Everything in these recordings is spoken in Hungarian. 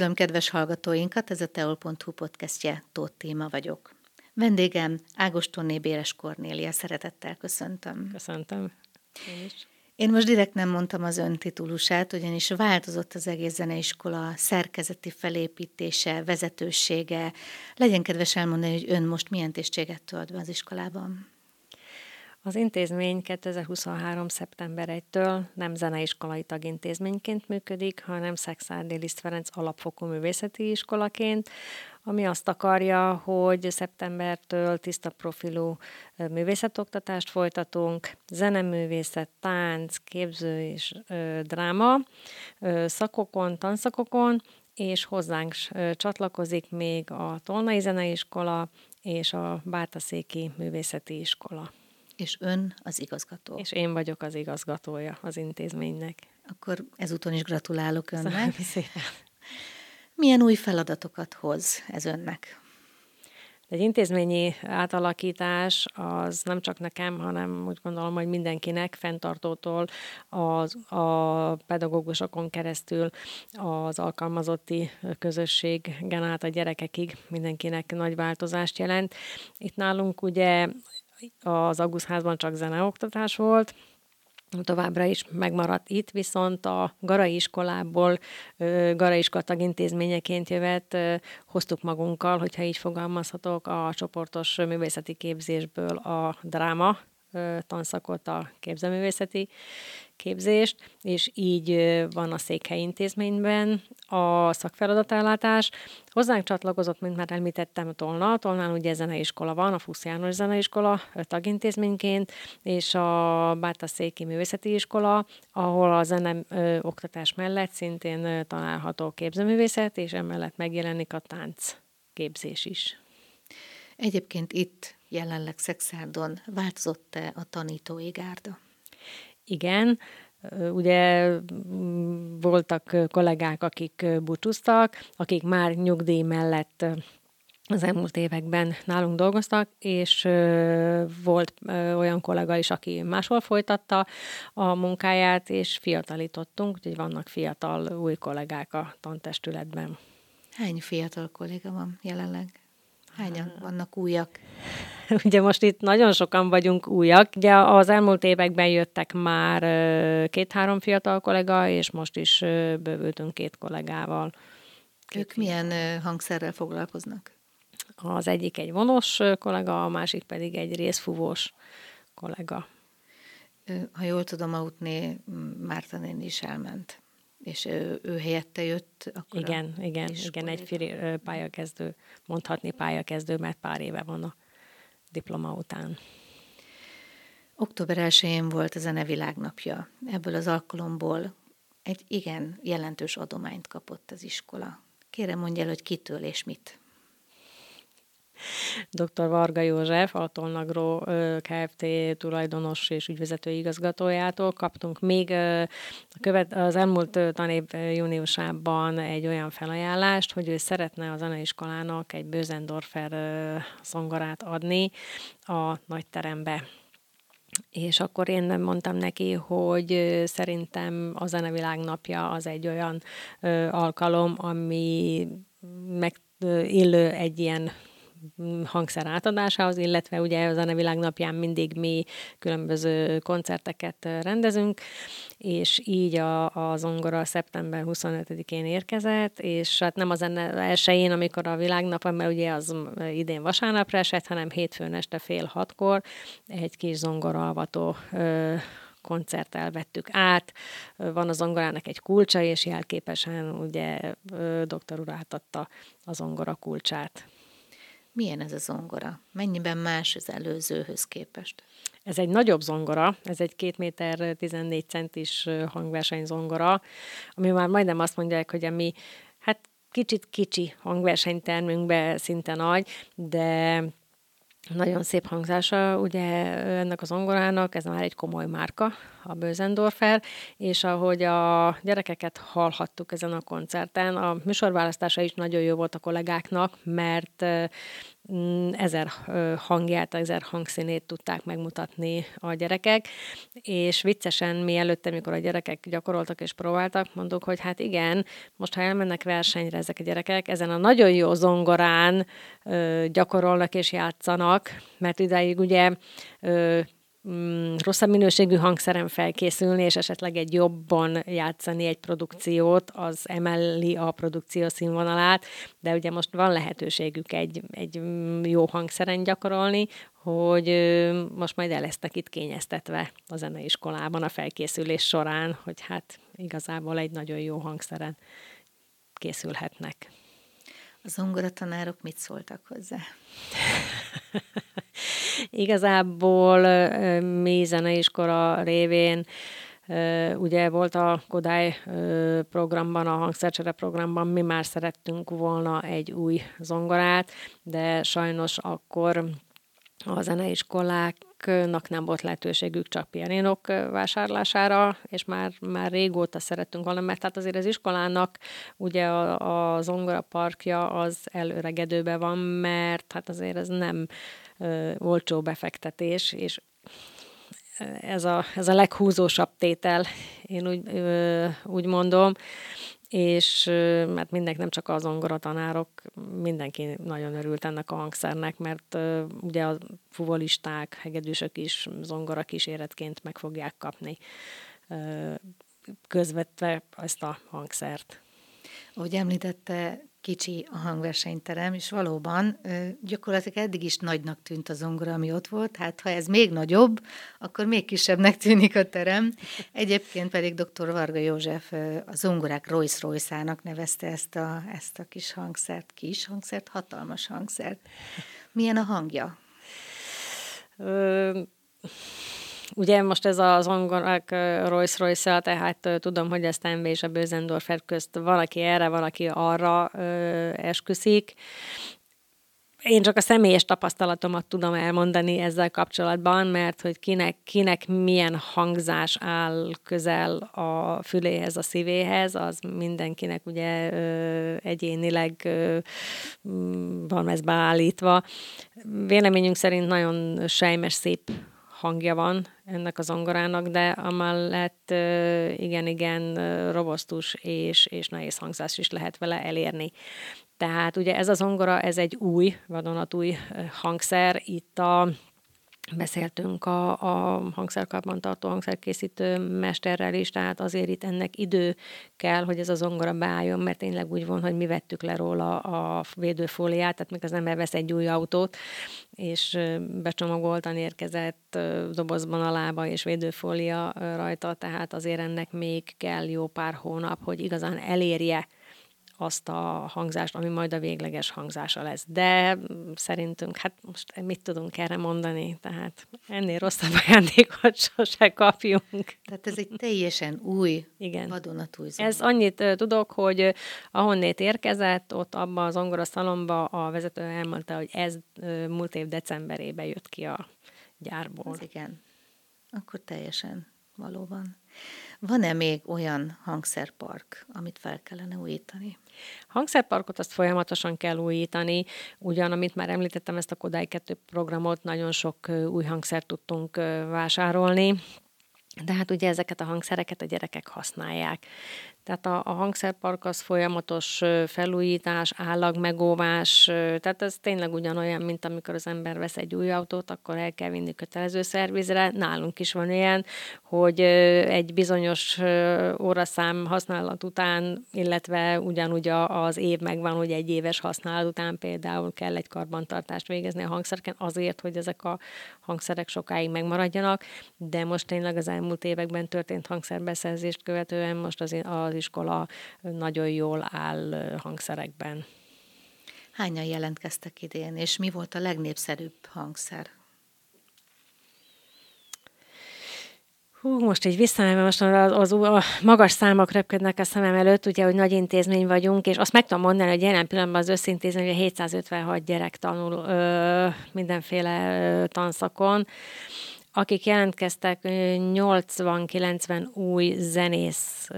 Üdvözlöm kedves hallgatóinkat, ez a teol.hu podcastje, Tóth Téma vagyok. Vendégem Ágostonné Béres Kornélia, szeretettel köszöntöm. Köszöntöm. Én is. Én most direkt nem mondtam az ön titulusát, ugyanis változott az egész zeneiskola szerkezeti felépítése, vezetősége. Legyen kedves elmondani, hogy ön most milyen tisztséget tölt be az iskolában? Az intézmény 2023. szeptember 1-től nem zeneiskolai tagintézményként működik, hanem Szexárdi Liszt Ferenc alapfokú művészeti iskolaként, ami azt akarja, hogy szeptembertől tiszta profilú művészetoktatást folytatunk, zeneművészet, tánc, képző és ö, dráma ö, szakokon, tanszakokon, és hozzánk csatlakozik még a Tolnai Zeneiskola és a Bátaszéki Művészeti Iskola. És ön az igazgató. És én vagyok az igazgatója az intézménynek. Akkor ezúton is gratulálok önnek. Szépen. Milyen új feladatokat hoz ez önnek? Egy intézményi átalakítás az nem csak nekem, hanem úgy gondolom, hogy mindenkinek, fenntartótól az, a pedagógusokon keresztül az alkalmazotti közösségen át a gyerekekig mindenkinek nagy változást jelent. Itt nálunk ugye az Augustházban csak zeneoktatás volt, továbbra is megmaradt itt, viszont a Garai iskolából, Garai iskola tagintézményeként jövet, hoztuk magunkkal, hogyha így fogalmazhatok, a csoportos művészeti képzésből a dráma tanszakot, a képzőművészeti képzést, és így van a székhely intézményben a szakfeladatellátás. Hozzánk csatlakozott, mint már említettem, a Tolna. A Tolnán ugye zeneiskola van, a Fusz János zeneiskola tagintézményként, és a Széki Művészeti Iskola, ahol a zene ö, oktatás mellett szintén ö, található képzőművészet, és emellett megjelenik a tánc képzés is. Egyébként itt jelenleg Szexárdon változott-e a tanítói gárda? Igen, Ugye voltak kollégák, akik búcsúztak, akik már nyugdíj mellett az elmúlt években nálunk dolgoztak, és volt olyan kollega is, aki máshol folytatta a munkáját, és fiatalítottunk, úgyhogy vannak fiatal új kollégák a tantestületben. Hány fiatal kolléga van jelenleg? Hányan vannak újak? Ugye most itt nagyon sokan vagyunk újak. Ugye az elmúlt években jöttek már két-három fiatal kollega, és most is bővültünk két kollégával. Két ők milyen hangszerrel foglalkoznak? Az egyik egy vonos kollega, a másik pedig egy részfúvós kollega. Ha jól tudom, Autné Márta néni is elment és ő, ő helyette jött akkor Igen, igen, igen, egy firi, pályakezdő, mondhatni pályakezdő, mert pár éve van a diploma után. Október 1-én volt a zenevilágnapja. Ebből az alkalomból egy igen jelentős adományt kapott az iskola. Kérem mondja el, hogy kitől és mit dr. Varga József, a Tolnagró Kft. tulajdonos és ügyvezető igazgatójától kaptunk még a követ, az elmúlt tanév júniusában egy olyan felajánlást, hogy ő szeretne a zeneiskolának egy Bözendorfer szongorát adni a nagyterembe és akkor én nem mondtam neki, hogy szerintem a Zenevilág napja az egy olyan alkalom, ami meg illő egy ilyen hangszer átadásához, illetve ugye a Zenevilág napján mindig mi különböző koncerteket rendezünk, és így a, a zongora szeptember 25-én érkezett, és hát nem az elsőjén, amikor a világnap, mert ugye az idén vasárnapra esett, hanem hétfőn este fél hatkor egy kis zongoralvató koncerttel vettük át. Van a zongorának egy kulcsa, és jelképesen ugye doktor úr átadta a zongora kulcsát. Milyen ez a zongora? Mennyiben más az előzőhöz képest? Ez egy nagyobb zongora, ez egy 2 méter 14 centis hangverseny zongora, ami már majdnem azt mondják, hogy ami hát kicsit kicsi hangversenytermünkbe szinte nagy, de nagyon szép hangzása ugye ennek az zongorának, ez már egy komoly márka, a Bözendorfer, és ahogy a gyerekeket hallhattuk ezen a koncerten, a műsorválasztása is nagyon jó volt a kollégáknak, mert mm, ezer hangját, ezer hangszínét tudták megmutatni a gyerekek, és viccesen mielőtt, amikor a gyerekek gyakoroltak és próbáltak, mondok, hogy hát igen, most ha elmennek versenyre ezek a gyerekek, ezen a nagyon jó zongorán gyakorolnak és játszanak, mert ideig ugye mm, rosszabb minőségű hangszeren felkészülni, és esetleg egy jobban játszani egy produkciót, az emeli a produkció színvonalát, de ugye most van lehetőségük egy, egy jó hangszeren gyakorolni, hogy most majd el lesznek itt kényeztetve a zeneiskolában a felkészülés során, hogy hát igazából egy nagyon jó hangszeren készülhetnek. A zongoratanárok mit szóltak hozzá? Igazából mi zeneiskola révén Ugye volt a Kodály programban, a hangszercsere programban, mi már szerettünk volna egy új zongorát, de sajnos akkor a zeneiskoláknak nem volt lehetőségük csak pianinok vásárlására, és már, már régóta szerettünk volna, mert hát azért az iskolának ugye a, a zongora parkja az előregedőben van, mert hát azért ez nem ö, olcsó befektetés, és ez a, ez a leghúzósabb tétel, én úgy, ö, úgy mondom, és mert mindenki, nem csak az zongoratanárok, mindenki nagyon örült ennek a hangszernek, mert ugye a fuvolisták, hegedűsök is zongora kíséretként meg fogják kapni közvetve ezt a hangszert. Ahogy említette, kicsi a hangversenyterem, és valóban gyakorlatilag eddig is nagynak tűnt a zongora, ami ott volt, hát ha ez még nagyobb, akkor még kisebbnek tűnik a terem. Egyébként pedig dr. Varga József a zongorák Royce royce nevezte ezt a, ezt a kis hangszert, kis hangszert, hatalmas hangszert. Milyen a hangja? Ugye most ez az angolak rolls royce tehát tudom, hogy ezt MV és a Bözendorfer közt valaki erre, valaki arra esküszik. Én csak a személyes tapasztalatomat tudom elmondani ezzel kapcsolatban, mert hogy kinek, kinek milyen hangzás áll közel a füléhez, a szívéhez, az mindenkinek ugye ö, egyénileg ö, van ez beállítva. Véleményünk szerint nagyon sejmes, szép hangja van ennek a zongorának, de amellett igen-igen robosztus és, és nehéz hangzás is lehet vele elérni. Tehát ugye ez a zongora, ez egy új, vadonatúj hangszer. Itt a beszéltünk a, a hangszerkarbantartó, hangszerkészítő mesterrel is, tehát azért itt ennek idő kell, hogy ez a zongora beálljon, mert tényleg úgy van, hogy mi vettük le róla a védőfóliát, tehát még az ember vesz egy új autót, és becsomagoltan érkezett dobozban a lába és védőfólia rajta, tehát azért ennek még kell jó pár hónap, hogy igazán elérje azt a hangzást, ami majd a végleges hangzása lesz. De szerintünk, hát most mit tudunk erre mondani, tehát ennél rosszabb ajándékot sose kapjunk. Tehát ez egy teljesen új, Igen. vadonatúj Ez annyit tudok, hogy ahonnét érkezett, ott abban az ongora szalomba a vezető elmondta, hogy ez múlt év decemberében jött ki a gyárból. Az igen. Akkor teljesen valóban. Van-e még olyan hangszerpark, amit fel kellene újítani? Hangszerparkot azt folyamatosan kell újítani, ugyan, amit már említettem, ezt a Kodály 2 programot, nagyon sok új hangszert tudtunk vásárolni, de hát ugye ezeket a hangszereket a gyerekek használják. Tehát a, a hangszerpark az folyamatos felújítás, állagmegóvás, tehát ez tényleg ugyanolyan, mint amikor az ember vesz egy új autót, akkor el kell vinni kötelező szervizre. Nálunk is van ilyen, hogy egy bizonyos óraszám használat után, illetve ugyanúgy az év megvan, hogy egy éves használat után például kell egy karbantartást végezni a hangszereken azért, hogy ezek a hangszerek sokáig megmaradjanak, de most tényleg az elmúlt években történt hangszerbeszerzést követően most az, az iskola nagyon jól áll hangszerekben. Hányan jelentkeztek idén, és mi volt a legnépszerűbb hangszer? Hú, most így visszanemben, most az, az, a magas számok röpködnek a szemem előtt, ugye, hogy nagy intézmény vagyunk, és azt meg tudom mondani, hogy jelen pillanatban az összintézmény, hogy 756 gyerek tanul ö, mindenféle ö, tanszakon. Akik jelentkeztek, 80-90 új zenész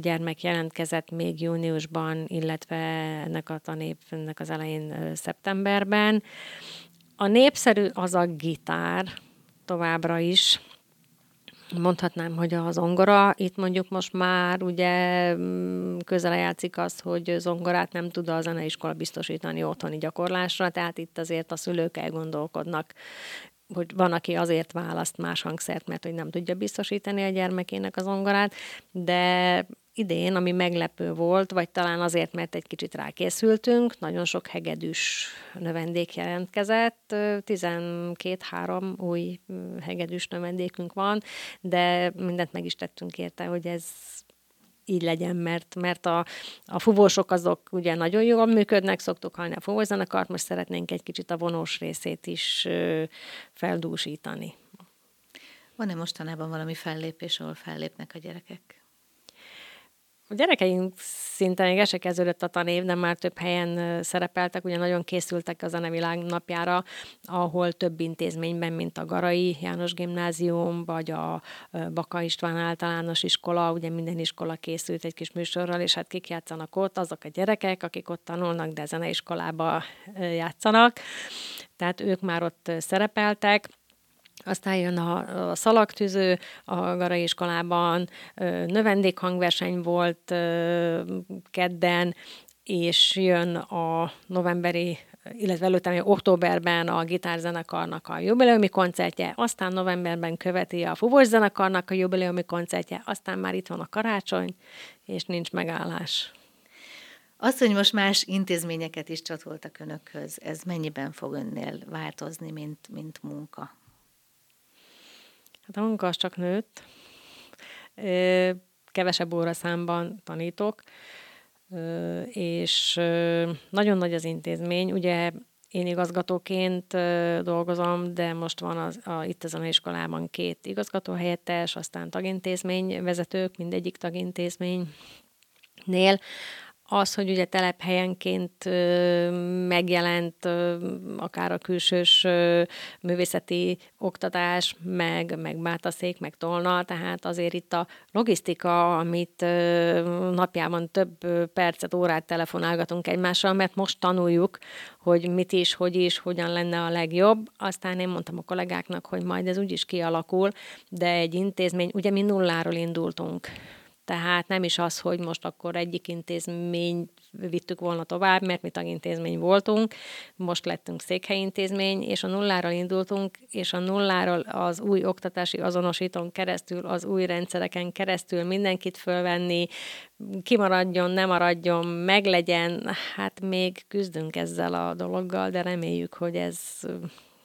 gyermek jelentkezett még júniusban, illetve ennek a tanévnek az elején szeptemberben. A népszerű az a gitár továbbra is, mondhatnám, hogy a zongora, itt mondjuk most már ugye mm, közel játszik az, hogy zongorát nem tud a zeneiskola biztosítani otthoni gyakorlásra, tehát itt azért a szülők elgondolkodnak hogy van, aki azért választ más hangszert, mert hogy nem tudja biztosítani a gyermekének az zongorát, de idén, ami meglepő volt, vagy talán azért, mert egy kicsit rákészültünk, nagyon sok hegedűs növendék jelentkezett, 12-3 új hegedűs növendékünk van, de mindent meg is tettünk érte, hogy ez így legyen, mert, mert a, a fuvósok azok ugye nagyon jól működnek, szoktuk hallni a fuvózenekart, most szeretnénk egy kicsit a vonós részét is feldúsítani. Van-e mostanában valami fellépés, ahol fellépnek a gyerekek? A gyerekeink szinte még se kezdődött a tanév, de már több helyen szerepeltek, ugye nagyon készültek a zenevilág napjára, ahol több intézményben, mint a Garai János Gimnázium, vagy a Baka István általános iskola, ugye minden iskola készült egy kis műsorral, és hát kik játszanak ott, azok a gyerekek, akik ott tanulnak, de zeneiskolába játszanak. Tehát ők már ott szerepeltek aztán jön a, a szalagtűző a Garai iskolában, növendékhangverseny volt kedden, és jön a novemberi illetve előtte még októberben a gitárzenekarnak a jubileumi koncertje, aztán novemberben követi a fuvós zenekarnak a jubileumi koncertje, aztán már itt van a karácsony, és nincs megállás. Azt, hogy most más intézményeket is csatoltak önökhöz, ez mennyiben fog önnél változni, mint, mint munka? Hát a munka az csak nőtt. Kevesebb óraszámban tanítok, és nagyon nagy az intézmény. Ugye én igazgatóként dolgozom, de most van az, a, itt ezen a iskolában két igazgatóhelyettes, aztán tagintézmény vezetők, mindegyik tagintézménynél az, hogy ugye telephelyenként megjelent akár a külsős művészeti oktatás, meg, meg bátaszék, meg tolna, tehát azért itt a logisztika, amit napjában több percet, órát telefonálgatunk egymással, mert most tanuljuk, hogy mit is, hogy is, hogyan lenne a legjobb. Aztán én mondtam a kollégáknak, hogy majd ez úgyis kialakul, de egy intézmény, ugye mi nulláról indultunk tehát nem is az, hogy most akkor egyik intézmény vittük volna tovább, mert mi tagintézmény voltunk, most lettünk székhelyintézmény, és a nulláról indultunk, és a nulláról az új oktatási azonosítón keresztül, az új rendszereken keresztül mindenkit fölvenni, kimaradjon, nem maradjon, meglegyen, hát még küzdünk ezzel a dologgal, de reméljük, hogy ez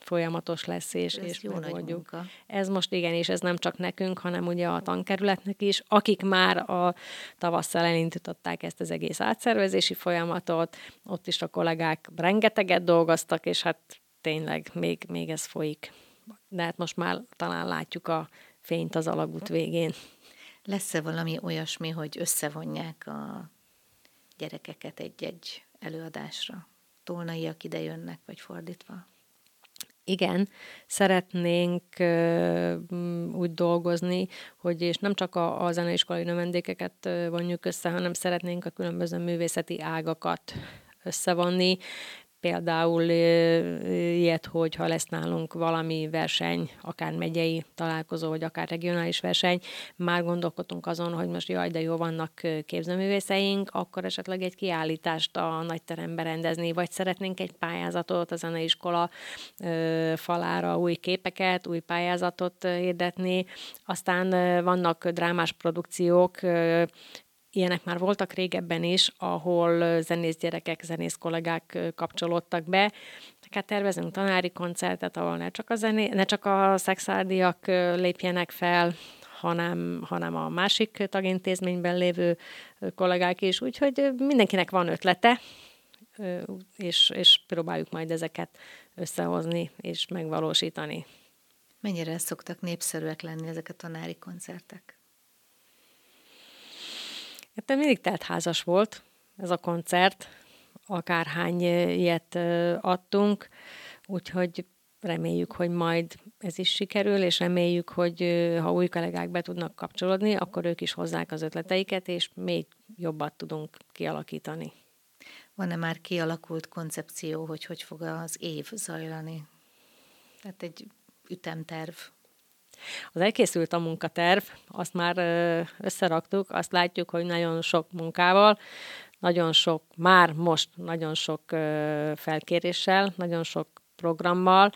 folyamatos lesz, és, ez és jó megoldjuk. Ez most igen, és ez nem csak nekünk, hanem ugye a tankerületnek is, akik már a tavasszal elindították ezt az egész átszervezési folyamatot, ott is a kollégák rengeteget dolgoztak, és hát tényleg még, még ez folyik. De hát most már talán látjuk a fényt az alagút végén. Lesz-e valami olyasmi, hogy összevonják a gyerekeket egy-egy előadásra? Tolnaiak ide jönnek, vagy fordítva? Igen, szeretnénk úgy dolgozni, hogy és nem csak a, a zeneiskolai növendékeket vonjuk össze, hanem szeretnénk a különböző művészeti ágakat összevonni, például ilyet, hogy ha lesz nálunk valami verseny, akár megyei találkozó, vagy akár regionális verseny, már gondolkodtunk azon, hogy most jaj, de jó vannak képzőművészeink, akkor esetleg egy kiállítást a nagyterembe rendezni, vagy szeretnénk egy pályázatot a zeneiskola falára, új képeket, új pályázatot hirdetni. Aztán vannak drámás produkciók, Ilyenek már voltak régebben is, ahol zenész gyerekek, zenész kollégák kapcsolódtak be. Tehát tervezünk tanári koncertet, ahol ne csak a, zené, ne csak a szexádiak lépjenek fel, hanem, hanem a másik tagintézményben lévő kollégák is. Úgyhogy mindenkinek van ötlete, és, és próbáljuk majd ezeket összehozni és megvalósítani. Mennyire szoktak népszerűek lenni ezek a tanári koncertek? Hát mindig házas volt ez a koncert, akárhány ilyet adtunk, úgyhogy reméljük, hogy majd ez is sikerül, és reméljük, hogy ha új kollégák be tudnak kapcsolódni, akkor ők is hozzák az ötleteiket, és még jobbat tudunk kialakítani. Van-e már kialakult koncepció, hogy hogy fog az év zajlani? Tehát egy ütemterv. Az elkészült a munkaterv, azt már összeraktuk, azt látjuk, hogy nagyon sok munkával, nagyon sok, már most nagyon sok felkéréssel, nagyon sok programmal,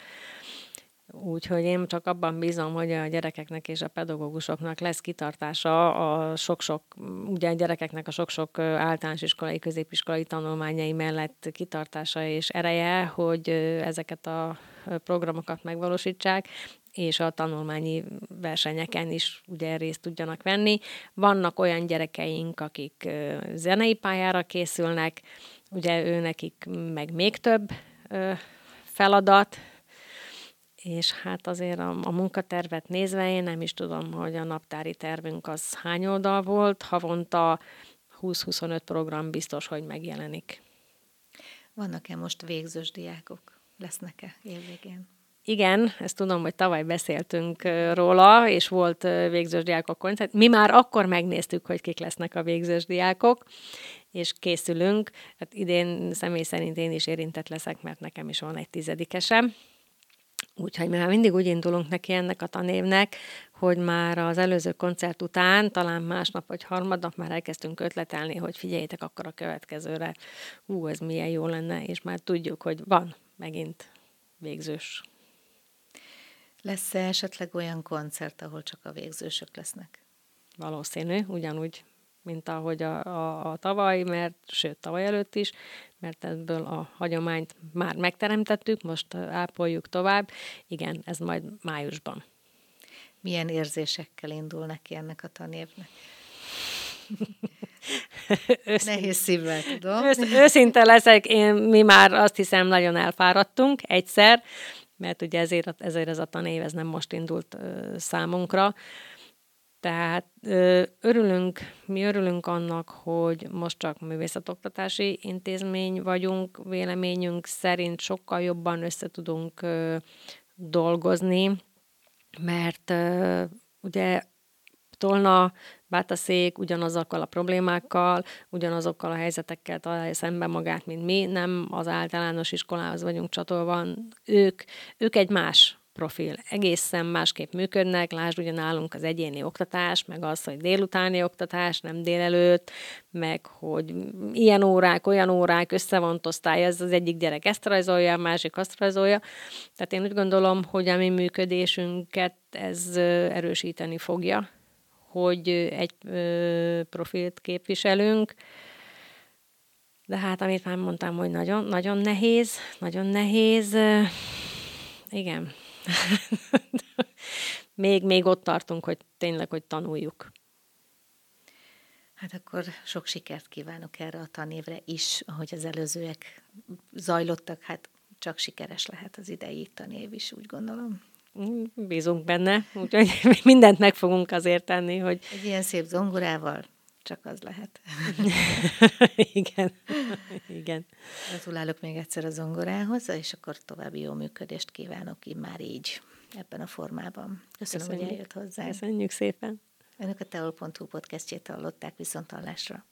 Úgyhogy én csak abban bízom, hogy a gyerekeknek és a pedagógusoknak lesz kitartása a sok-sok, ugye a gyerekeknek a sok-sok általános iskolai, középiskolai tanulmányai mellett kitartása és ereje, hogy ezeket a programokat megvalósítsák, és a tanulmányi versenyeken is ugye részt tudjanak venni. Vannak olyan gyerekeink, akik zenei pályára készülnek, ugye ő nekik meg még több feladat, és hát azért a, a munkatervet nézve én nem is tudom, hogy a naptári tervünk az hány oldal volt, havonta 20-25 program biztos, hogy megjelenik. Vannak-e most végzős diákok? Lesznek-e évvégén? Igen, ezt tudom, hogy tavaly beszéltünk róla, és volt végzős diákok koncert. Mi már akkor megnéztük, hogy kik lesznek a végzős diákok, és készülünk. Hát idén személy szerint én is érintett leszek, mert nekem is van egy tizedikesem, Úgyhogy mi már mindig úgy indulunk neki ennek a tanévnek, hogy már az előző koncert után, talán másnap vagy harmadnap már elkezdtünk ötletelni, hogy figyeljétek akkor a következőre, hú, ez milyen jó lenne, és már tudjuk, hogy van megint végzős. Lesz-e esetleg olyan koncert, ahol csak a végzősök lesznek? Valószínű, ugyanúgy mint ahogy a, a, a tavaly, mert sőt, tavaly előtt is, mert ebből a hagyományt már megteremtettük, most ápoljuk tovább. Igen, ez majd májusban. Milyen érzésekkel indul neki ennek a tanévnek? Nehéz szívvel tudom. Ősz, őszinte leszek, én, mi már azt hiszem nagyon elfáradtunk egyszer, mert ugye ezért, ezért ez a tanév ez nem most indult ö, számunkra. Tehát örülünk, mi örülünk annak, hogy most csak művészetoktatási intézmény vagyunk, véleményünk szerint sokkal jobban össze tudunk dolgozni, mert ugye Tolna, Bátaszék ugyanazokkal a problémákkal, ugyanazokkal a helyzetekkel találja szemben magát, mint mi, nem az általános iskolához vagyunk csatolva, ők, ők egy más profil. Egészen másképp működnek, lásd ugye nálunk az egyéni oktatás, meg az, hogy délutáni oktatás, nem délelőtt, meg hogy ilyen órák, olyan órák, összevont osztály, ez az egyik gyerek ezt rajzolja, a másik azt rajzolja. Tehát én úgy gondolom, hogy a mi működésünket ez erősíteni fogja, hogy egy profilt képviselünk, de hát, amit már mondtam, hogy nagyon, nagyon nehéz, nagyon nehéz, igen, még, még ott tartunk, hogy tényleg, hogy tanuljuk. Hát akkor sok sikert kívánok erre a tanévre is, ahogy az előzőek zajlottak, hát csak sikeres lehet az idei tanév is, úgy gondolom. Mm, bízunk benne, úgyhogy mindent meg fogunk azért tenni, hogy... Egy ilyen szép zongorával csak az lehet. Igen. Igen. Gratulálok még egyszer a zongorához, és akkor további jó működést kívánok így már így, ebben a formában. Köszönöm, Köszönjük. hogy eljött hozzá. Köszönjük szépen. Önök a teol.hu podcastjét hallották viszont hallásra.